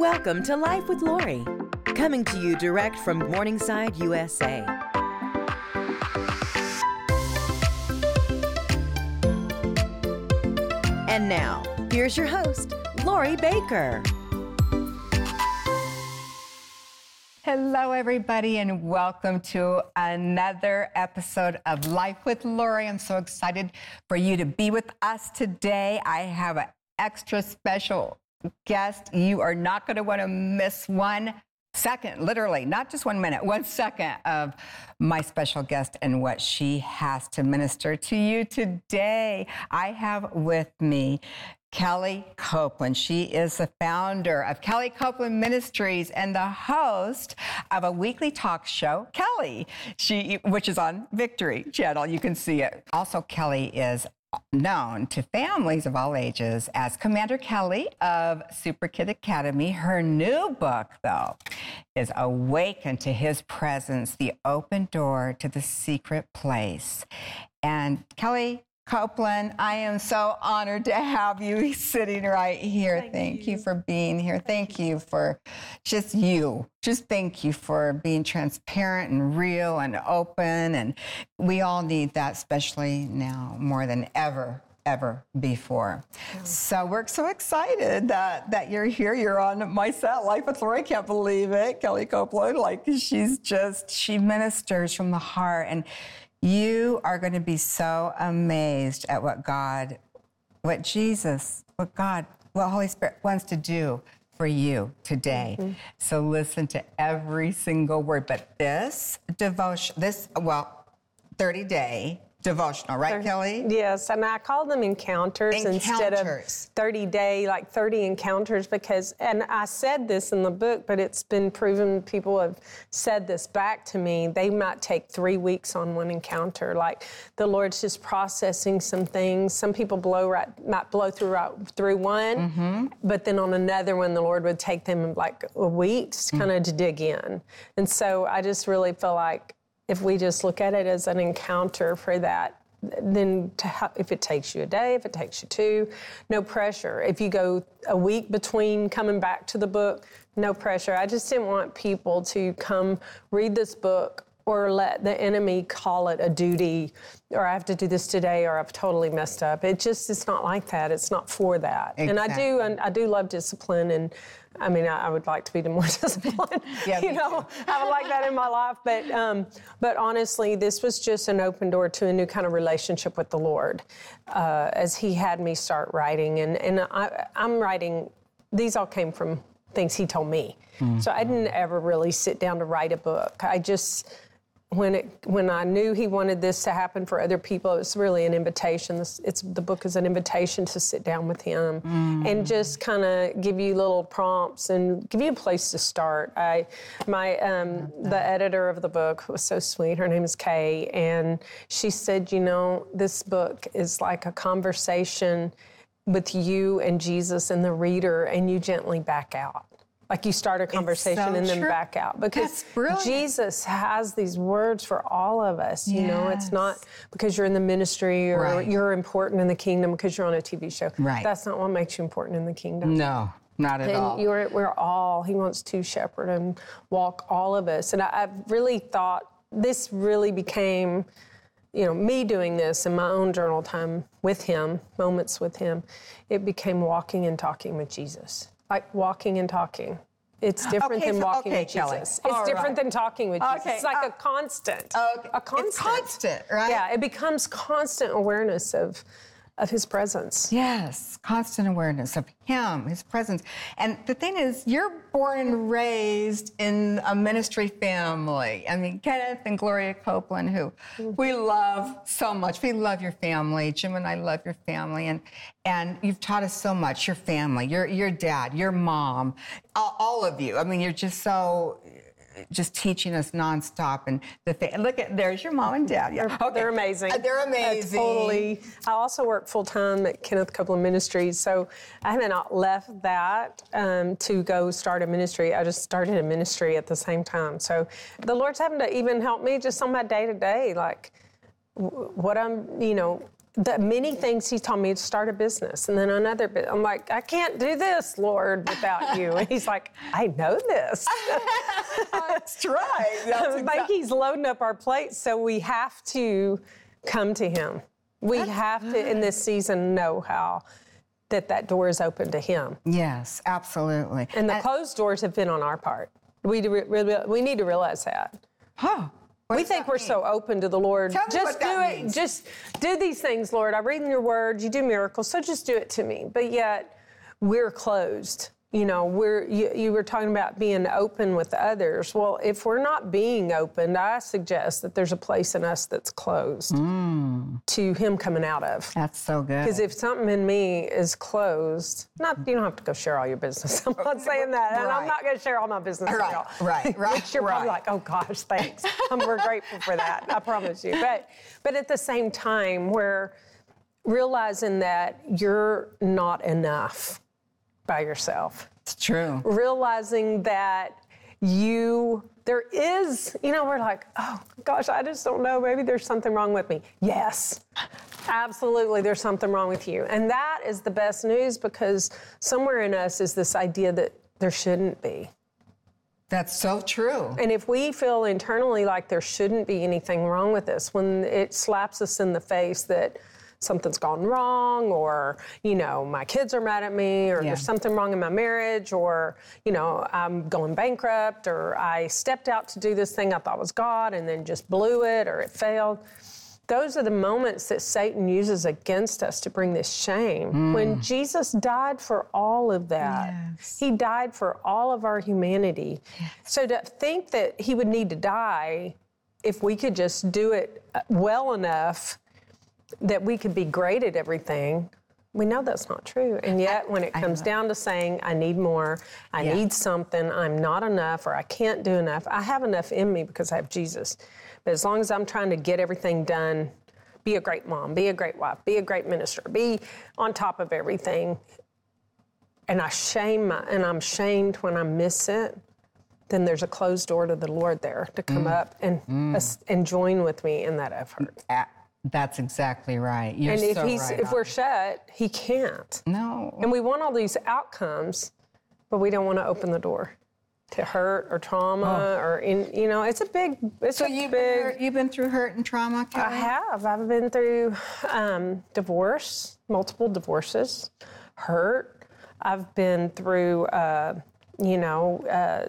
Welcome to Life with Lori, coming to you direct from Morningside, USA. And now, here's your host, Lori Bakker. Hello, everybody, and welcome to another episode of Life with Lori. I'm so excited for you to be with us today. I have an extra special guest. You are not going to want to miss one second, literally, not just one minute, one second of my special guest and what she has to minister to you today. I have with me Kellie Copeland. She is the founder of Kellie Copeland Ministries and the host of a weekly talk show, Kellie, she, which is on Victory Channel. You can see it. Also, Kellie is known to families of all ages as Commander Kellie of Superkid Academy. Her new book, though, is Awaken to His Presence, the open door to the secret place. And Kellie Copeland, I am so honored to have you sitting right here. Thank, thank you. you. for being here. Thank, thank you. you for just you. Just thank you for being transparent and real and open. And we all need that, especially now more than ever ever before. So we're so excited that that you're here. You're on my set, Life with Lori. I can't believe it, Kellie Copeland. Like she's just she ministers from the heart, and you are going to be so amazed at what God, what Jesus, what God, what Holy Spirit wants to do for you today. Mm-hmm. So listen to every single word. But this devotion, this, well, 30 day devotional, right, Kellie? Yes, and I call them encounters, encounters, instead of 30 day, like 30 encounters, because, and I said this in the book, but it's been proven people have said this back to me. They might take three weeks on one encounter. Like the Lord's just processing some things. Some people blow right, might blow through right through one, mm-hmm. but then on another one, the Lord would take them like a week, kind of mm-hmm. to dig in. And so I just really feel like if we just look at it as an encounter for that then ha- if it takes you a day, if it takes you two, no pressure. If you go a week between coming back to the book, no pressure. I just didn't want people to come read this book or let the enemy call it a duty or I have to do this today or I've totally messed up. It just it's not like that. It's not for that. Exactly. And I do and I do love discipline and I mean, I, I, would like to be more disciplined. yeah, you know, I would like that in my life. But, um, but honestly, this was just an open door to a new kind of relationship with the Lord, uh, as He had me start writing. And and I, I'm writing. These all came from things He told me. Mm-hmm. So I didn't ever really sit down to write a book. I just when it when I knew he wanted this to happen for other people, it's really an invitation. It's, it's the book is an invitation to sit down with him mm. and just kind of give you little prompts and give you a place to start. I my um, the editor of the book was so sweet. Her name is Kay, and she said, you know, this book is like a conversation with you and Jesus and the reader, and you gently back out. Like you start a conversation so and then true. back out because Jesus has these words for all of us. You know, it's not because you're in the ministry or right. you're important in the kingdom because you're on a TV show. Right. That's not what makes you important in the kingdom. No, not at and all. You're, we're all, he wants to shepherd and walk all of us. And I, I've really thought this really became, you know, me doing this in my own journal time with him, moments with him, it became walking and talking with Jesus like walking and talking. It's different okay, than walking okay, with Kellie. Jesus. It's All different right. than talking with Jesus. It's like uh, a constant. Okay. A constant. It's constant, right? Yeah, it becomes constant awareness of of his presence. Yes, constant awareness of him, his presence. And the thing is, you're born and raised in a ministry family. I mean, Kenneth and Gloria Copeland, who mm-hmm. we love so much. We love your family. Jim and I love your family. And and you've taught us so much, your family, your your dad, your mom, all, all of you. I mean, you're just so just teaching us nonstop. And the thing, look at there's your mom and dad. Yeah, they're, okay. they're amazing. Uh, they're amazing. Uh, totally. I also work full time at Kenneth Copeland Ministries, so I haven't left that um, to go start a ministry. I just started a ministry at the same time. So the Lord's having to even help me just on my day to day, like what I'm, you know, the many things he taught me to start a business and then another bit. I'm like, I can't do this, Lord, without you. And he's like, I know this. That's right. That's like he's loading up our plates, so we have to come to him. We That's have to, in this season, know how that that door is open to him. Yes, absolutely. And the closed doors have been on our part. We, we need to realize that. Huh. What we think we're mean? so open to the Lord. Tell just do it. Means. Just do these things, Lord. I read in your word. You do miracles, so just do it to me. But yet, we're closed you know we're you, you, were talking about being open with others. Well if we're not being open i suggest that there's a place in us that's closed mm. to him coming out of. That's so good. Because if something in me is closed not you don't have to go share all your business. I'm not saying that and i'm not going to share all my business right y'all. right right Which you're right. probably like oh gosh thanks. We're grateful for that. I promise you. But but at the same time we're realizing that you're not enough by yourself. It's true. Realizing that you, there is, you know, we're like, oh gosh, I just don't know. Maybe there's something wrong with me. Yes, absolutely, there's something wrong with you. And that is the best news because somewhere in us is this idea that there shouldn't be. That's so true. And if we feel internally like there shouldn't be anything wrong with us, when it slaps us in the face that, something's gone wrong or you know my kids are mad at me or yeah. there's something wrong in my marriage or you know i'm going bankrupt or i stepped out to do this thing i thought was god and then just blew it or it failed those are the moments that Satan uses against us to bring this shame. Mm. When Jesus died for all of that, yes. he died for all of our humanity. Yes. So to think that he would need to die if we could just do it well enough that we could be great at everything. We know that's not true. And yet, when it comes down to saying, I need more, I yeah. need something, I'm not enough, or I can't do enough, I have enough in me because I have Jesus. But as long as I'm trying to get everything done, be a great mom, be a great wife, be a great minister, be on top of everything, and I shame my, and I'm shamed when I miss it, then there's a closed door to the Lord there to come mm. up and mm. and join with me in that effort. That's exactly right. You're and if so he's right if we're shut, he can't. No. And we want all these outcomes, but we don't want to open the door to hurt or trauma oh. or in you know it's a big it's so a you've big been, you've been through hurt and trauma Kellie? i have i've been through um, divorce multiple divorces hurt i've been through uh, you know uh,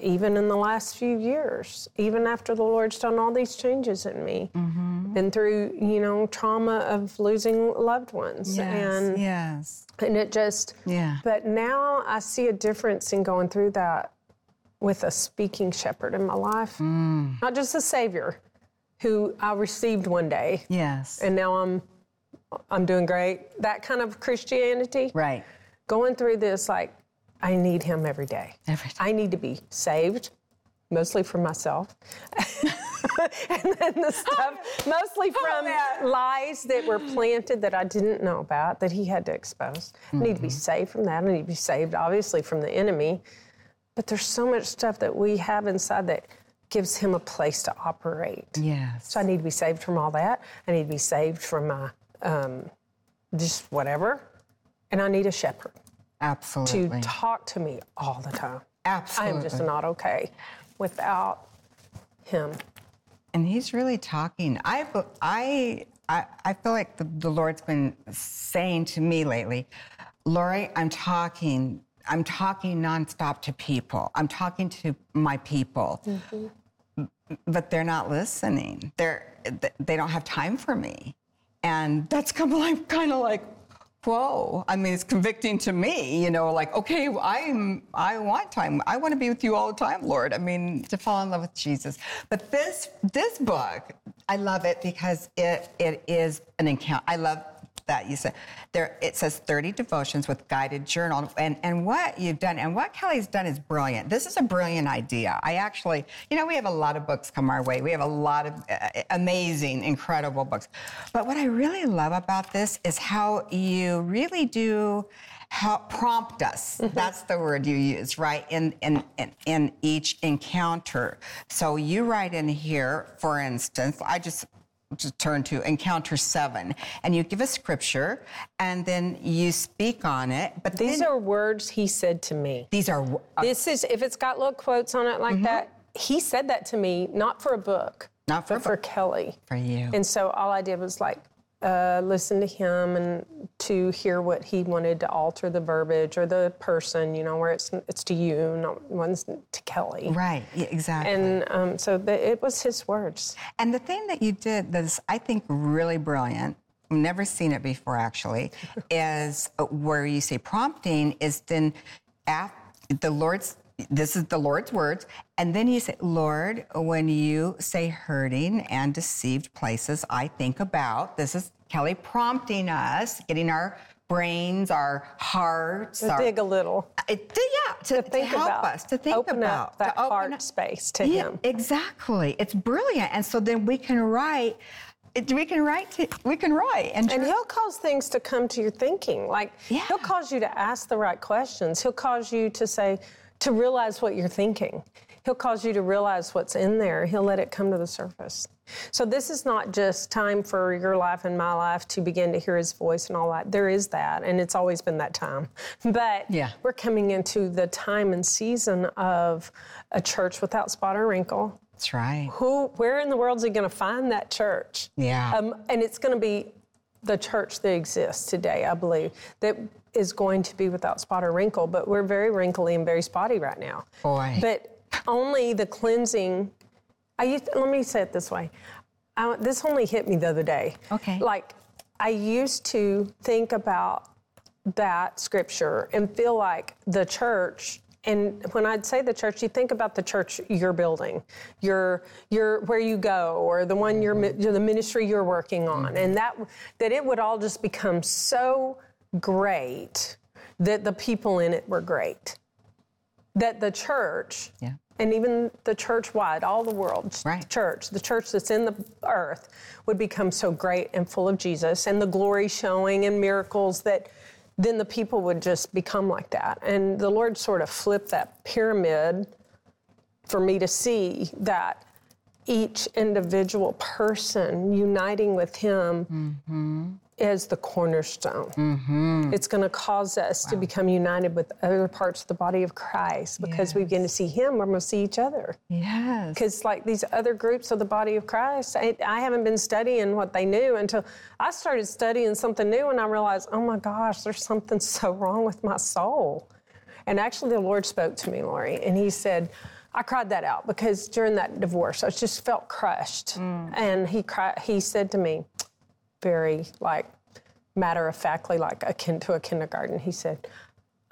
even in the last few years, even after the Lord's done all these changes in me, mm-hmm. been through, you know, trauma of losing loved ones. Yes, and, yes. And it just, yeah. But now I see a difference in going through that with a speaking shepherd in my life, mm. not just a savior who I received one day. Yes. And now I'm, I'm doing great. That kind of Christianity. Right. Going through this, like, I need him every day. Every day. I need to be saved, mostly for myself. and then the stuff, mostly oh, from oh, lies that were planted that I didn't know about that he had to expose. Mm-hmm. I need to be mm-hmm. saved from that. I need to be saved, obviously, from the enemy. But there's so much stuff that we have inside that gives him a place to operate. Yes. So I need to be saved from all that. I need to be saved from my um, just whatever. And I need a shepherd. Absolutely. To talk to me all the time. Absolutely. I am just not okay without him. And he's really talking. I, I, I, I feel like the, the Lord's been saying to me lately, Lori, I'm talking I'm talking nonstop to people. I'm talking to my people, mm-hmm. but they're not listening. They're they don't have time for me, and that's kind of like kind of like whoa i mean it's convicting to me you know like okay i'm i want time. I want to be with you all the time lord. I mean to fall in love with jesus. But this this book i love it because it it is an encounter i love that you said there it says 30 devotions with guided journal and and what you've done and what kellie's done is brilliant this is a brilliant idea i actually you know we have a lot of books come our way we have a lot of uh, amazing incredible books but what i really love about this is how you really do help prompt us. Mm-hmm. That's the word you use, right? In, in, in, in, each encounter. So you write in here, for instance, I just to turn to encounter seven and you give a scripture and then you speak on it but These then- are words he said to me. these are uh, This is if it's got little quotes on it like that. He said that to me, not for a book, Not for a but for. Kellie. for you And so all I did was like uh, listen to him and to hear what he wanted to alter the verbiage or the person, you know, where it's it's to you, not one's to Kellie. right yeah, exactly And um, so the, it was his words. And the thing that you did that's, I think, really brilliant, I've never seen it before actually, is uh, where you say prompting is then af the Lord's, this is the Lord's words, and then you say, Lord, when you say hurting and deceived places, I think about, this is Kellie prompting us, getting our brains, our hearts, To our, dig a little. Uh, it, to, yeah, to, to think help about, us, to think open about, up that to open heart up- space to yeah, him. Exactly. It's brilliant. And so then we can write, we can write, to, we can write. And, And he'll cause things to come to your thinking. Like Yeah. he'll cause you to ask the right questions. He'll cause you to say, to realize what you're thinking. He'll cause you to realize what's in there. He'll let it come to the surface. So this is not just time for your life and my life to begin to hear his voice and all that. There is that, and it's always been that time. But Yeah. we're coming into the time and season of a church without spot or wrinkle. That's right. Who, where in the world is he going to find that church? Yeah. Um, and it's going to be the church that exists today, I believe, that is going to be without spot or wrinkle. But we're very wrinkly and very spotty right now. Boy. But only the cleansing. I used, let me say it this way. I, this only hit me the other day. Okay. Like I used to think about that scripture and feel like the church and when I'd say the church, you think about the church you're building, your your where you go, or the one you're, mm-hmm. the ministry you're working on, and that that it would all just become so great that the people in it were great, that the church, Yeah. and even the church wide, all the world Right. church, the church that's in the earth, would become so great and full of Jesus and the glory showing and miracles that then the people would just become like that. And the Lord sort of flipped that pyramid for me to see that each individual person uniting with Him mm-hmm. Is the cornerstone. Mm-hmm. It's going to cause us to become united with other parts of the body of Christ because we begin to see Him, we're going to see each other. yes. Because, like these other groups of the body of Christ, I, I haven't been studying what they knew until I started studying something new and I realized, oh my gosh, there's something so wrong with my soul. And actually, the Lord spoke to me, Lori, and He said, I cried that out because during that divorce, I just felt crushed. Mm. And He cried, He said to me, very like matter of factly, like akin to a kindergarten, He said,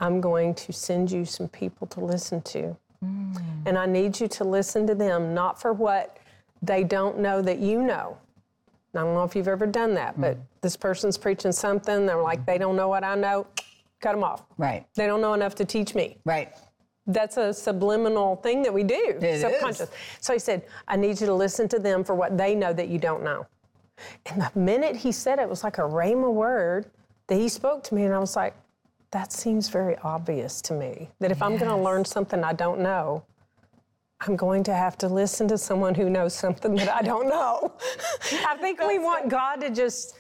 I'm going to send you some people to listen to. Mm. And I need you to listen to them, not for what they don't know that you know. I don't know if you've ever done that, but mm. this person's preaching something, they're like, they don't know what I know, cut them off. Right. They don't know enough to teach me. Right. That's a subliminal thing that we do, It subconscious. is. So he said, I need you to listen to them for what they know that you don't know. And the minute he said it, it was like a rhema word that he spoke to me, and I was like, that seems very obvious to me. That if I'm going to learn something I don't know, I'm going to have to listen to someone who knows something that I don't know. I think we want God to just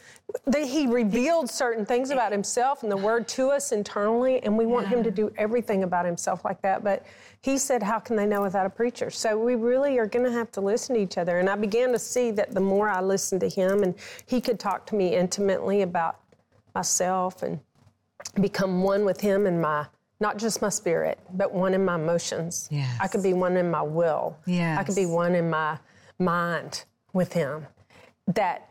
that He revealed certain things about Himself and the Word to us internally, and we want Him to do everything about Himself like that. But He said, How can they know without a preacher? So we really are going to have to listen to each other. And I began to see that the more I listened to Him, and He could talk to me intimately about myself and become one with Him in my not just my spirit, but one in my emotions. Yes. I could be one in my will. I could be one in my mind with Him. That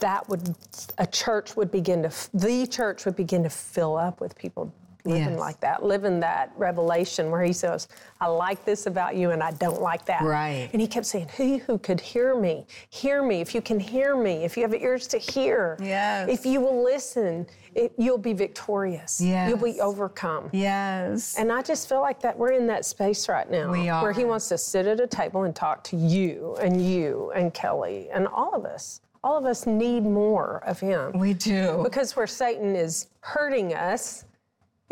that would a church would begin to the church would begin to fill up with people living Yes. like that, living that revelation where he says, I like this about you and I don't like that. Right. And he kept saying, He who could hear me, hear me. If you can hear me, if you have ears to hear, Yes. if you will listen, it, you'll be victorious. You'll be overcome. Yes. And I just feel like that we're in that space right now We where he wants to sit at a table and talk to you and you and Kelly and all of us. All of us need more of him. we do. because where Satan is hurting us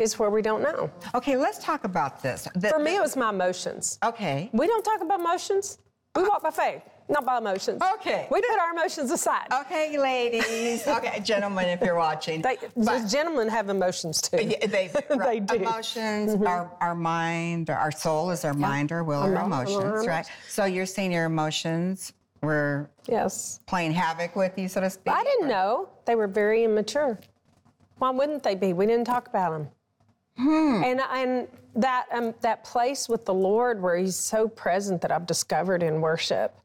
is where we don't know. Okay, let's talk about this. The- For me, it was my emotions. okay. We don't talk about emotions. We walk by faith. Not by emotions. Okay. We put our emotions aside. Okay, ladies. Okay, gentlemen, if you're watching. They, But- gentlemen have emotions too. Yeah, they, They do. Mm-hmm. Emotions, our, our mind, our soul is our mind, our will, our Our mind, our emotions, right? emotions. So you're saying your emotions were Yes. playing havoc with you, so to speak? I didn't know. They were very immature. Why wouldn't they be? We didn't talk about them. Hmm. And and that um, that place with the Lord where He's so present that I've discovered in worship.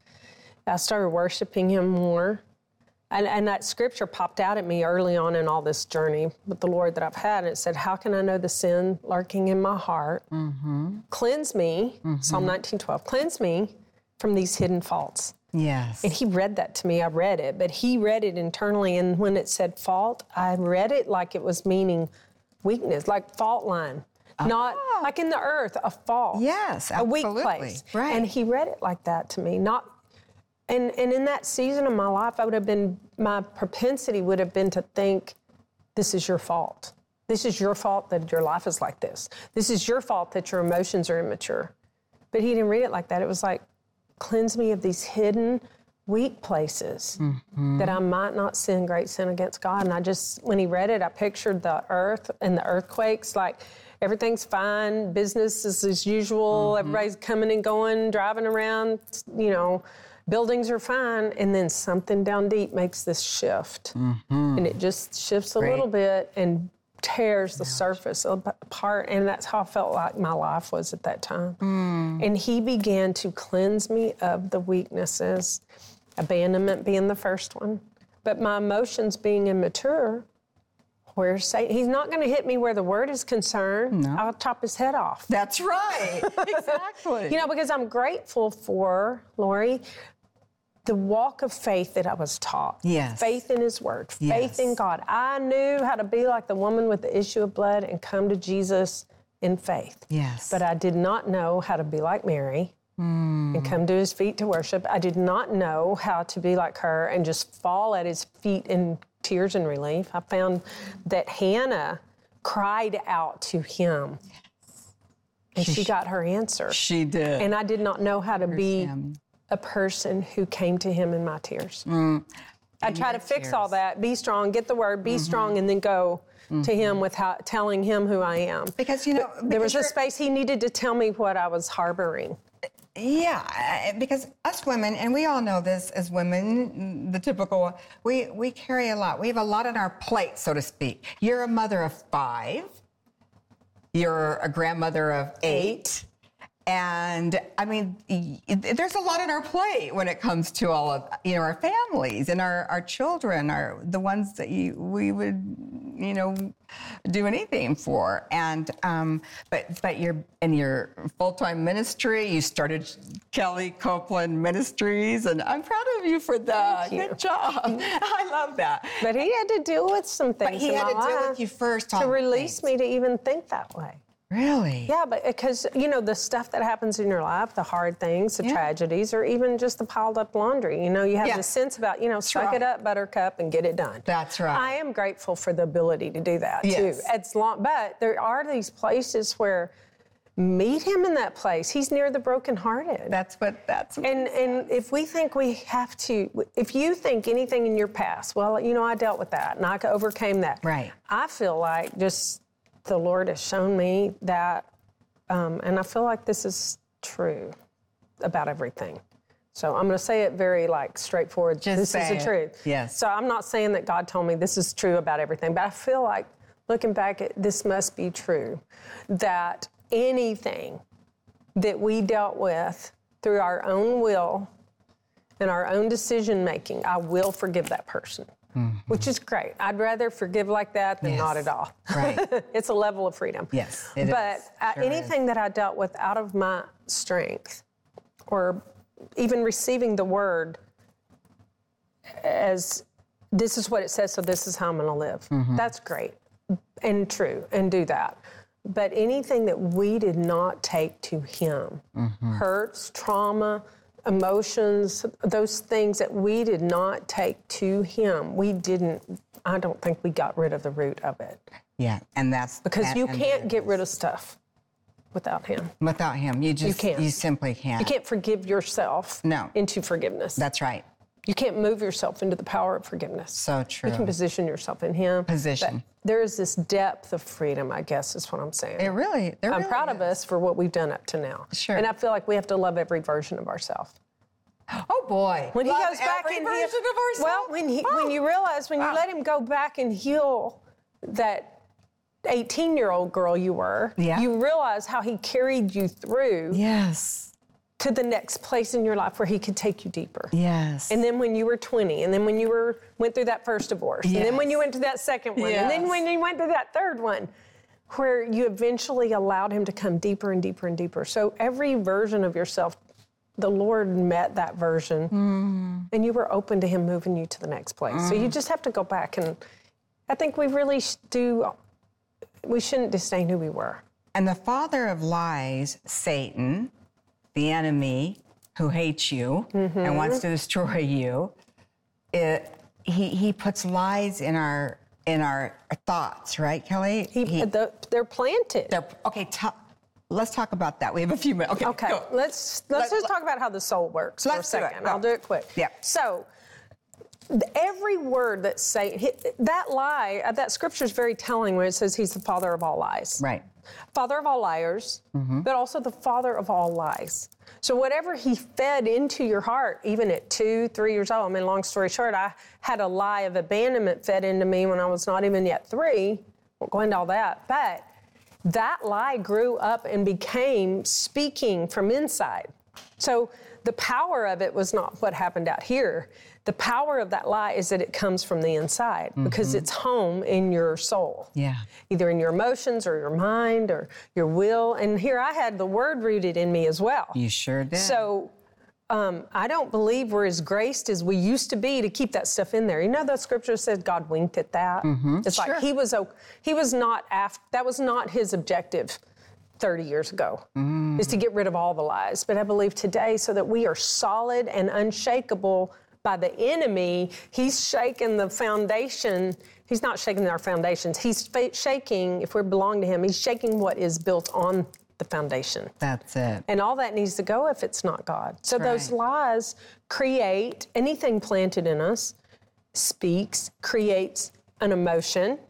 I started worshiping Him more. And, and that scripture popped out at me early on in all this journey with the Lord that I've had. And it said, How can I know the sin lurking in my heart? Cleanse me, Psalm 19:12, cleanse me from these hidden faults. Yes. And he read that to me. I read it, but he read it internally. And when it said fault, I read it like it was meaning weakness, like fault line, not ah. like in the earth, a fault. Yes, a weak place. Right. And he read it like that to me. Not, and and in that season of my life, I would have been my propensity would have been to think, this is your fault. This is your fault that your life is like this. This is your fault that your emotions are immature. But he didn't read it like that. It was like, cleanse me of these hidden weak places mm-hmm. that I might not sin great sin against God. And I just, when he read it, I pictured the earth and the earthquakes, like everything's fine, business is as usual, mm-hmm. everybody's coming and going, driving around, you know, buildings are fine. And then something down deep makes this shift. Mm-hmm. And it just shifts a little bit and tears the surface apart. And that's how I felt like my life was at that time. Mm. And he began to cleanse me of the weaknesses, abandonment being the first one, but my emotions being immature. Where's Satan? He's not going to hit me where the word is concerned. No. I'll chop his head off. That's right. exactly. You know, because I'm grateful for, Lori, the walk of faith that I was taught. Yes. Faith in His Word, faith in God. I knew how to be like the woman with the issue of blood and come to Jesus in faith. Yes. But I did not know how to be like Mary Hmm. and come to His feet to worship. I did not know how to be like her and just fall at His feet in tears and relief. I found that Hannah cried out to Him. And she got her answer. she did. And I did not know how to be him. a person who came to him in my tears. Mm. I try to fix all that, be strong, get the word, be mm-hmm. strong, and then go to him mm-hmm. with how, telling him who I am. because you know There was a space he needed to tell me what I was harboring. Yeah, eh, because us women, and we all know this as women, mm, the typical, we, we carry a lot. We have a lot on our plate, so to speak. You're a mother of five. You're a grandmother of eight. And I mean, there's a lot on our plate when it comes to all of you know our families and our, our children are the ones that you, we would you know do anything for. And um, but but you're in your full time ministry. You started Kellie Copeland Ministries, and I'm proud of you for that. You. Good job. I love that. But he had to deal with some things. he in had to deal with you first to release things. me to even think that way. Really? Yeah, but uh, because you know the stuff that happens in your life, the hard things, the Yeah. tragedies, or even just the piled up laundry. You know, you have Yeah. the sense about you know, suck right. it up, Buttercup, and get it done. That's right. I am grateful for the ability to do that Yes. too. It's long, but there are these places where meet him in that place. He's near the brokenhearted. That's what that's what And and if we think we have to, if you think anything in your past, well, you know, I dealt with that and I overcame that. Right. I feel like just the Lord has shown me that, um, and I feel like this is true about everything. So I'm going to say it very like straightforward. Just this is the it. truth. Yes. So I'm not saying that God told me this is true about everything, but I feel like looking back at this must be true that anything that we dealt with through our own will and our own decision making, I will forgive that person, which is great. I'd rather forgive like that than not at all. Right. it's a level of freedom. Yes, it but is. uh, Sure is. anything that I dealt with out of my strength or even receiving the word as this is what it says, so this is how I'm going to live. Mm-hmm. That's great and true, and do that. But anything that we did not take to Him, Mm-hmm. hurts, trauma, emotions, those things that we did not take to Him, we didn't, I don't think we got rid of the root of it. yeah, and that's Because and- you and can't get rid of stuff. without Him. Without Him, you just you can't. you simply can't. You can't forgive yourself No. into forgiveness. That's right. You can't move yourself into the power of forgiveness. So true. You can position yourself in Him. Position. But there is this depth of freedom, I guess, is what I'm saying. It really. There I'm really proud of us for what we've done up to now. Sure. And I feel like we have to love every version of ourselves. Oh boy. When Love he goes back every and version heal, of ourselves. well, when he, Oh. when you realize when you Wow. let him go back and heal that 18 year old girl you were, Yeah. you realize how he carried you through Yes. To the next place in your life where he could take you deeper. Yes. And then when you were 20, and then when you were went through that first divorce, and then when you went to that second one, and then when you went to that third one, where you eventually allowed him to come deeper and deeper and deeper. So every version of yourself, the Lord met that version, Mm. and you were open to him moving you to the next place. So you just have to go back and I think we really do. We shouldn't disdain who we were. And the father of lies, Satan, the enemy who hates you Mm-hmm. and wants to destroy you, it, he, he puts lies in our in our thoughts, right, Kellie? He, the, they're planted. they're, okay, ta- let's talk about that. We have a few minutes. Okay, Okay, go. let's let's Let- just talk about how the soul works for a Let's do it. second. I'll do it quick. Yeah. So every word that say that lie, uh, that scripture is very telling when it says he's the father of all lies. Right. Father of all liars, but also the father of all lies. So whatever he fed into your heart, even at two, three years old. I mean, long story short, I had a lie of abandonment fed into me when I was not even yet three. Won't go into all that, but that lie grew up and became speaking from inside. So the power of it was not what happened out here. The power of that lie is that it comes from the inside because mm-hmm. it's home in your soul. Yeah. Either in your emotions or your mind or your will. And here I had the word rooted in me as well. You sure did. So um, I don't believe we're as graced as we used to be to keep that stuff in there. You know, the scripture says God winked at that. Mm-hmm. It's like he was o- he was not after that was not his objective. 30 years ago mm. is to get rid of all the lies. But I believe today, so that we are solid and unshakable by the enemy, he's shaking the foundation. He's not shaking our foundations. He's fa- shaking, if we belong to him, he's shaking what is built on the foundation. That's it. And all that needs to go if it's not God. So those right. lies create anything planted in us, speaks, creates an emotion,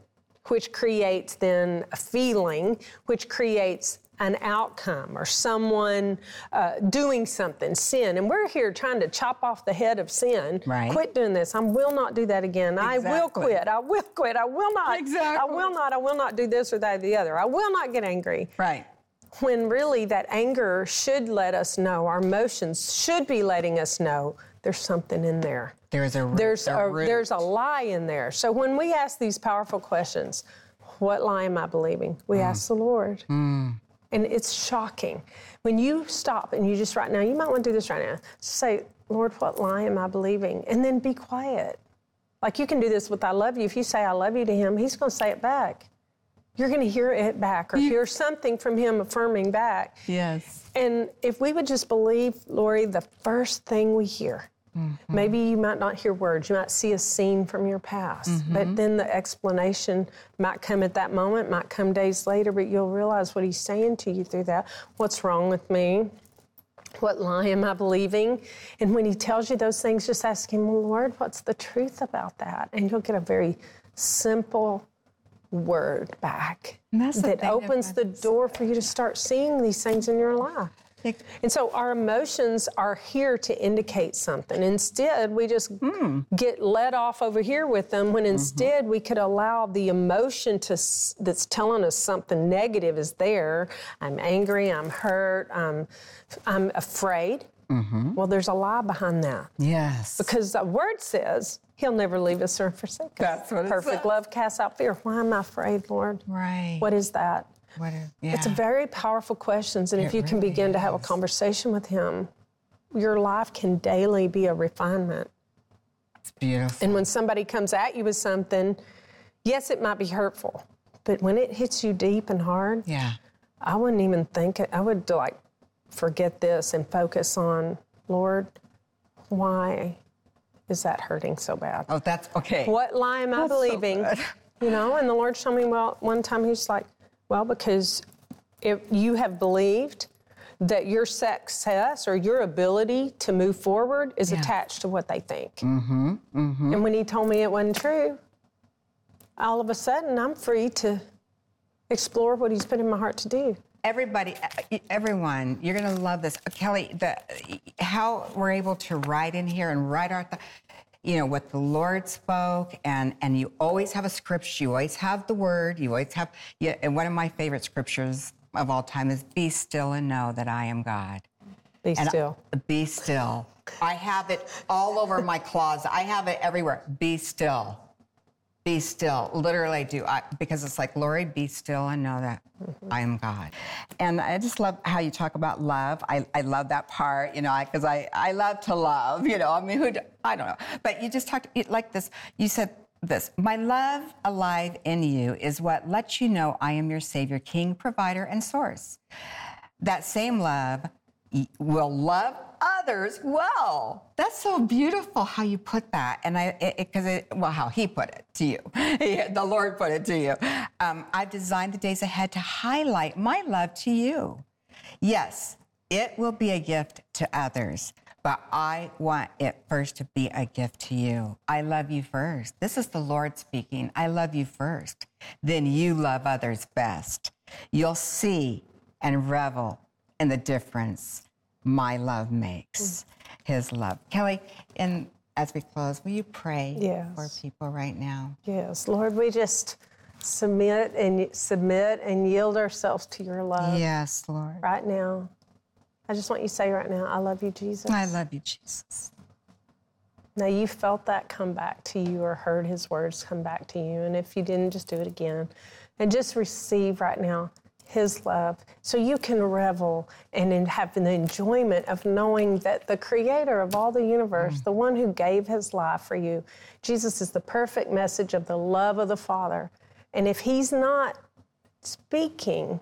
which creates then a feeling, which creates an outcome or someone uh, doing something, sin. And we're here trying to chop off the head of sin. Right. Quit doing this. I will not do that again. I will quit. I will quit. I will not. Exactly. I will not. I will not do this or that or the other. I will not get angry Right. when really that anger should let us know, our emotions should be letting us know there's something in there. There's a There's a, root. there's a lie in there. So when we ask these powerful questions, what lie am I believing? We ask the Lord. And it's shocking. When you stop and you just right now, you might want to do this right now. Say, Lord, what lie am I believing? And then be quiet. Like you can do this with I love you. If you say I love you to him, he's going to say it back. You're going to hear it back or hear something from him affirming back. Yes. And if we would just believe, Lori, the first thing we hear, Mm-hmm. maybe you might not hear words, you might see a scene from your past, mm-hmm. but then the explanation might come at that moment, might come days later, but you'll realize what he's saying to you through that. What's wrong with me? What lie am I believing? And when he tells you those things, just ask him, well, Lord, what's the truth about that? And you'll get a very simple word back And that's the that opens the door for you to start seeing these things in your life. And so our emotions are here to indicate something. Instead, we just Hmm. get led off over here with them Mm-hmm. when instead we could allow the emotion to that's telling us something negative is there. I'm angry, I'm hurt, I'm, I'm afraid. Mm-hmm. Well, there's a lie behind that. Yes. Because the word says he'll never leave us or forsake us. That's what it Perfect love casts out fear. Why am I afraid, Lord? right. What is that? What is, It's yeah. very powerful questions, and if It you can really begin to have a conversation with him, your life can daily be a refinement. It's beautiful. And when somebody comes at you with something, yes, it might be hurtful, but when it hits you deep and hard, yeah. I wouldn't even think it. I would like forget this and focus on, Lord, why is that hurting so bad? Oh, that's okay. What lie am I That's so believing? good. you know, and the Lord showed me, well, one time He's like, well, because if you have believed that your success or your ability to move forward is Yeah. attached to what they think. Mm-hmm. Mm-hmm. And when he told me it wasn't true, all of a sudden I'm free to explore what he's put in my heart to do. Everybody, everyone, you're going to love this. Kellie, the, how we're able to write in here and write our, th- you know, what the Lord spoke, and and you always have a scripture. You always have the word. You always have. Yeah, and one of my favorite scriptures of all time is "Be still and know that I am God." Be And still. Be still. I have it all over my closet. I have it everywhere. Be still. Be still. Literally, do. I, because it's like, Lori, be still and know that mm-hmm. I am God. And I just love how you talk about love. I, I love that part, you know, because I, I love to love, you know. I mean, who, do- I don't know. But you just talked it like this. You said this My love alive in you is what lets you know I am your Savior, King, provider, and source that same love will love others well. That's so beautiful how you put that. And I, because it, well, how he put it to you, He- the Lord put it to you. Um, I've designed the days ahead to highlight my love to you. Yes, it will be a gift to others, but I want it first to be a gift to you. I love you first. This is the Lord speaking. I love you first. Then you love others best. You'll see and revel in the difference my love makes. Mm. His love. Kellie, and as we close, will you pray Yes. for people right now? Yes, Lord, we just submit and submit and yield ourselves to your love Yes, Lord. right now. I just want you to say right now, I love you, Jesus. I love you, Jesus. Now you felt that come back to you or heard his words come back to you. And if you didn't, just do it again. And just receive right now his love so you can revel and have the enjoyment of knowing that the creator of all the universe, mm. the one who gave his life for you, Jesus is the perfect message of the love of the Father. And if he's not speaking,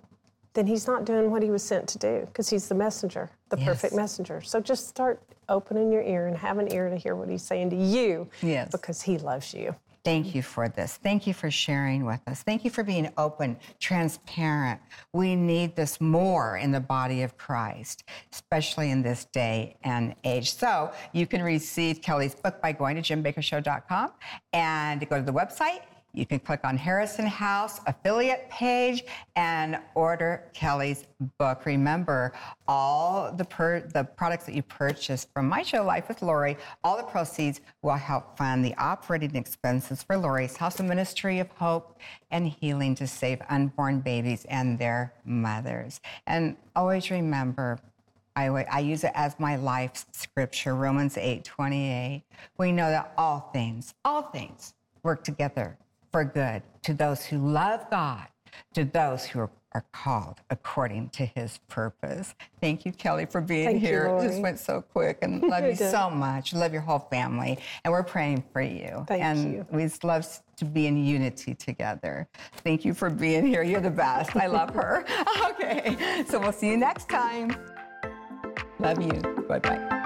then he's not doing what he was sent to do because he's the messenger, the perfect messenger. So just start opening your ear and have an ear to hear what he's saying to you Yes. because he loves you. Thank you for this. Thank you for sharing with us. Thank you for being open, transparent. We need this more in the body of Christ, especially in this day and age. So you can receive Kellie's book by going to jimbakkershow.com and go to the website. You can click on Harrison House affiliate page and order Kellie's book. Remember, all the per- the products that you purchase from my show, Life with Lori, all the proceeds will help fund the operating expenses for Lori's House of Ministry of Hope and Healing to save unborn babies and their mothers. And always remember, I, I use it as my life scripture, Romans 8 28. We know that all things, all things work together for good to those who love God, to those who are, are called according to his purpose. Thank you, Kellie, for being Thank you, here. it just went so quick and love you so much. Love your whole family. And we're praying for you. Thank and you. we just love to be in unity together. Thank you for being here. You're the best. I love her. okay. So we'll see you next time. Love you. Bye bye.